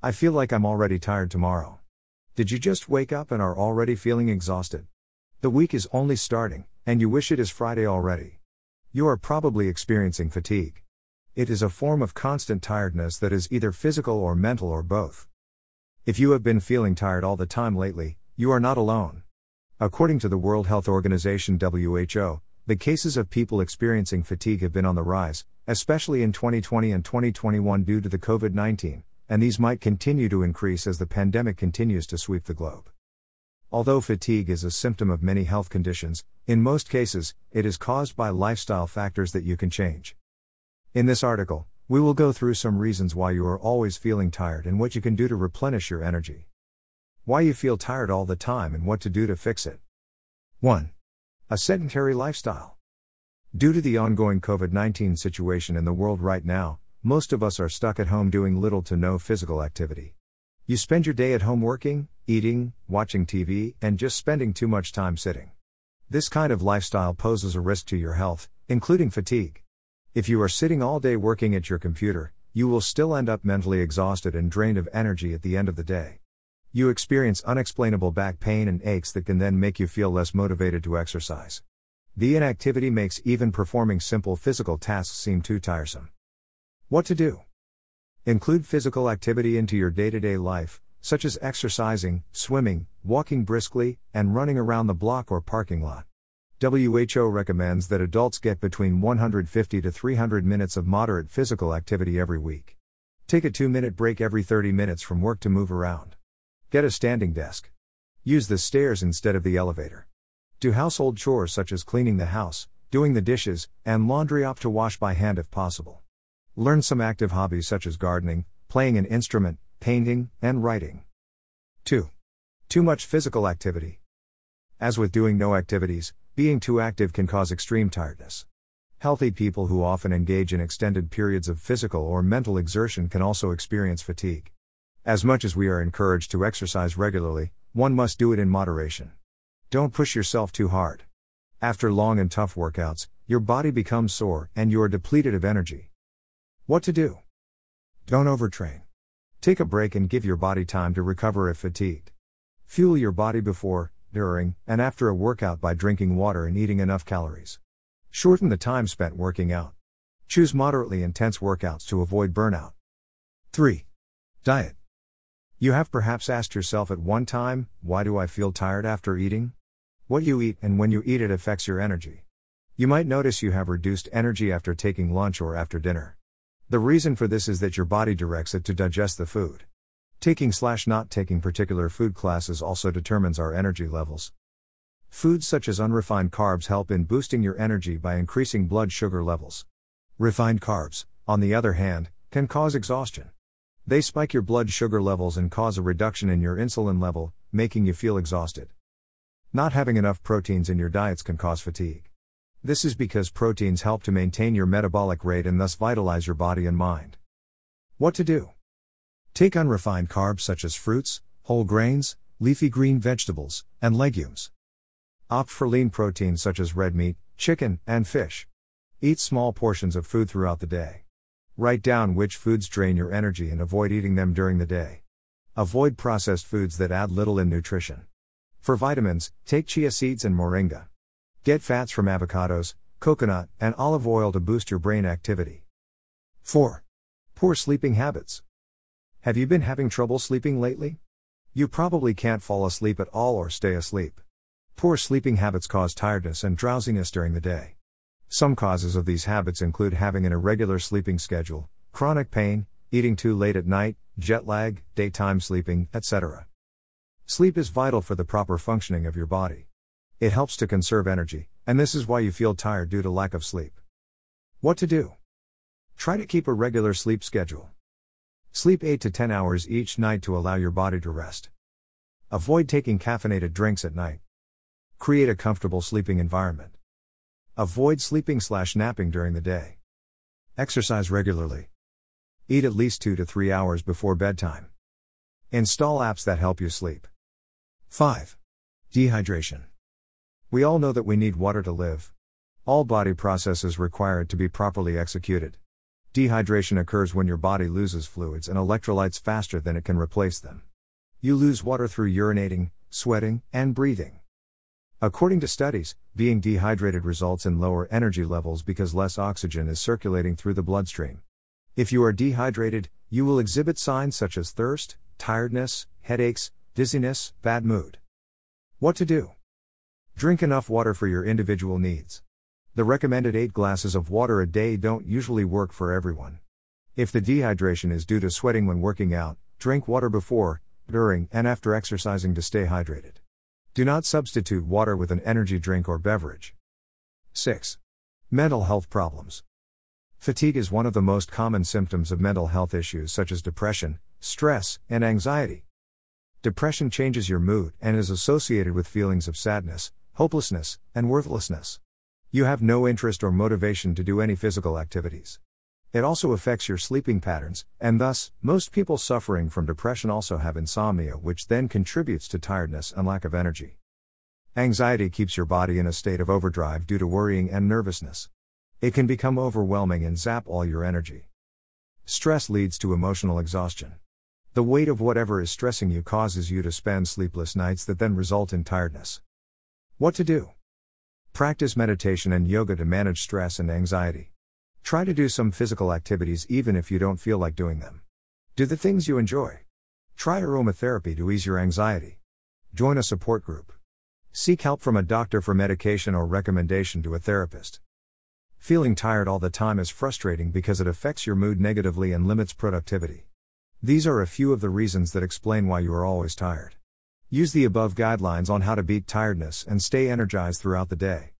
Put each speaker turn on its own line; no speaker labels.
I feel like I'm already tired tomorrow. Did you just wake up and are already feeling exhausted? The week is only starting, and you wish it is Friday already. You are probably experiencing fatigue. It is a form of constant tiredness that is either physical or mental or both. If you have been feeling tired all the time lately, you are not alone. According to the World Health Organization WHO, the cases of people experiencing fatigue have been on the rise, especially in 2020 and 2021 due to the COVID 19, and these might continue to increase as the pandemic continues to sweep the globe. Although fatigue is a symptom of many health conditions, in most cases, it is caused by lifestyle factors that you can change. In this article, we will go through some reasons why you are always feeling tired and what you can do to replenish your energy. Why you feel tired all the time and what to do to fix it. 1. A sedentary lifestyle. Due to the ongoing COVID 19 situation in the world right now, most of us are stuck at home doing little to no physical activity. You spend your day at home working, eating, watching TV, and just spending too much time sitting. This kind of lifestyle poses a risk to your health, including fatigue. If you are sitting all day working at your computer, you will still end up mentally exhausted and drained of energy at the end of the day. You experience unexplainable back pain and aches that can then make you feel less motivated to exercise. The inactivity makes even performing simple physical tasks seem too tiresome. What to do? Include physical activity into your day to day life, such as exercising, swimming, walking briskly, and running around the block or parking lot. WHO recommends that adults get between 150 to 300 minutes of moderate physical activity every week. Take a 2 minute break every 30 minutes from work to move around. Get a standing desk. Use the stairs instead of the elevator. Do household chores such as cleaning the house, doing the dishes, and laundry up to wash by hand if possible. Learn some active hobbies such as gardening, playing an instrument, painting, and writing. 2. Too much physical activity. As with doing no activities, being too active can cause extreme tiredness. Healthy people who often engage in extended periods of physical or mental exertion can also experience fatigue. As much as we are encouraged to exercise regularly, one must do it in moderation. Don't push yourself too hard. After long and tough workouts, your body becomes sore and you are depleted of energy. What to do? Don't overtrain. Take a break and give your body time to recover if fatigued. Fuel your body before, during, and after a workout by drinking water and eating enough calories. Shorten the time spent working out. Choose moderately intense workouts to avoid burnout. 3. Diet. You have perhaps asked yourself at one time, why do I feel tired after eating? What you eat and when you eat it affects your energy. You might notice you have reduced energy after taking lunch or after dinner. The reason for this is that your body directs it to digest the food. Taking slash not taking particular food classes also determines our energy levels. Foods such as unrefined carbs help in boosting your energy by increasing blood sugar levels. Refined carbs, on the other hand, can cause exhaustion. They spike your blood sugar levels and cause a reduction in your insulin level, making you feel exhausted. Not having enough proteins in your diets can cause fatigue. This is because proteins help to maintain your metabolic rate and thus vitalize your body and mind. What to do? Take unrefined carbs such as fruits, whole grains, leafy green vegetables, and legumes. Opt for lean proteins such as red meat, chicken, and fish. Eat small portions of food throughout the day. Write down which foods drain your energy and avoid eating them during the day. Avoid processed foods that add little in nutrition. For vitamins, take chia seeds and moringa. Get fats from avocados, coconut, and olive oil to boost your brain activity. 4. Poor sleeping habits. Have you been having trouble sleeping lately? You probably can't fall asleep at all or stay asleep. Poor sleeping habits cause tiredness and drowsiness during the day. Some causes of these habits include having an irregular sleeping schedule, chronic pain, eating too late at night, jet lag, daytime sleeping, etc. Sleep is vital for the proper functioning of your body. It helps to conserve energy, and this is why you feel tired due to lack of sleep. What to do? Try to keep a regular sleep schedule. Sleep 8 to 10 hours each night to allow your body to rest. Avoid taking caffeinated drinks at night. Create a comfortable sleeping environment. Avoid sleeping slash napping during the day. Exercise regularly. Eat at least 2 to 3 hours before bedtime. Install apps that help you sleep. 5. Dehydration. We all know that we need water to live. All body processes require it to be properly executed. Dehydration occurs when your body loses fluids and electrolytes faster than it can replace them. You lose water through urinating, sweating, and breathing. According to studies, being dehydrated results in lower energy levels because less oxygen is circulating through the bloodstream. If you are dehydrated, you will exhibit signs such as thirst, tiredness, headaches, dizziness, bad mood. What to do? Drink enough water for your individual needs. The recommended 8 glasses of water a day don't usually work for everyone. If the dehydration is due to sweating when working out, drink water before, during, and after exercising to stay hydrated. Do not substitute water with an energy drink or beverage. 6. Mental health problems. Fatigue is one of the most common symptoms of mental health issues such as depression, stress, and anxiety. Depression changes your mood and is associated with feelings of sadness, hopelessness, and worthlessness. You have no interest or motivation to do any physical activities. It also affects your sleeping patterns, and thus, most people suffering from depression also have insomnia, which then contributes to tiredness and lack of energy. Anxiety keeps your body in a state of overdrive due to worrying and nervousness. It can become overwhelming and zap all your energy. Stress leads to emotional exhaustion. The weight of whatever is stressing you causes you to spend sleepless nights that then result in tiredness. What to do? Practice meditation and yoga to manage stress and anxiety. Try to do some physical activities even if you don't feel like doing them. Do the things you enjoy. Try aromatherapy to ease your anxiety. Join a support group. Seek help from a doctor for medication or recommendation to a therapist. Feeling tired all the time is frustrating because it affects your mood negatively and limits productivity. These are a few of the reasons that explain why you are always tired. Use the above guidelines on how to beat tiredness and stay energized throughout the day.